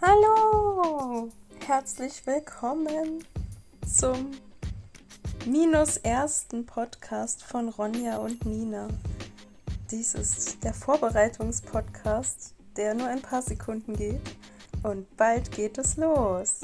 Hallo! Herzlich willkommen zum minus ersten Podcast von Ronja und Nina. Dies ist der Vorbereitungspodcast, der nur ein paar Sekunden geht. Und bald geht es los.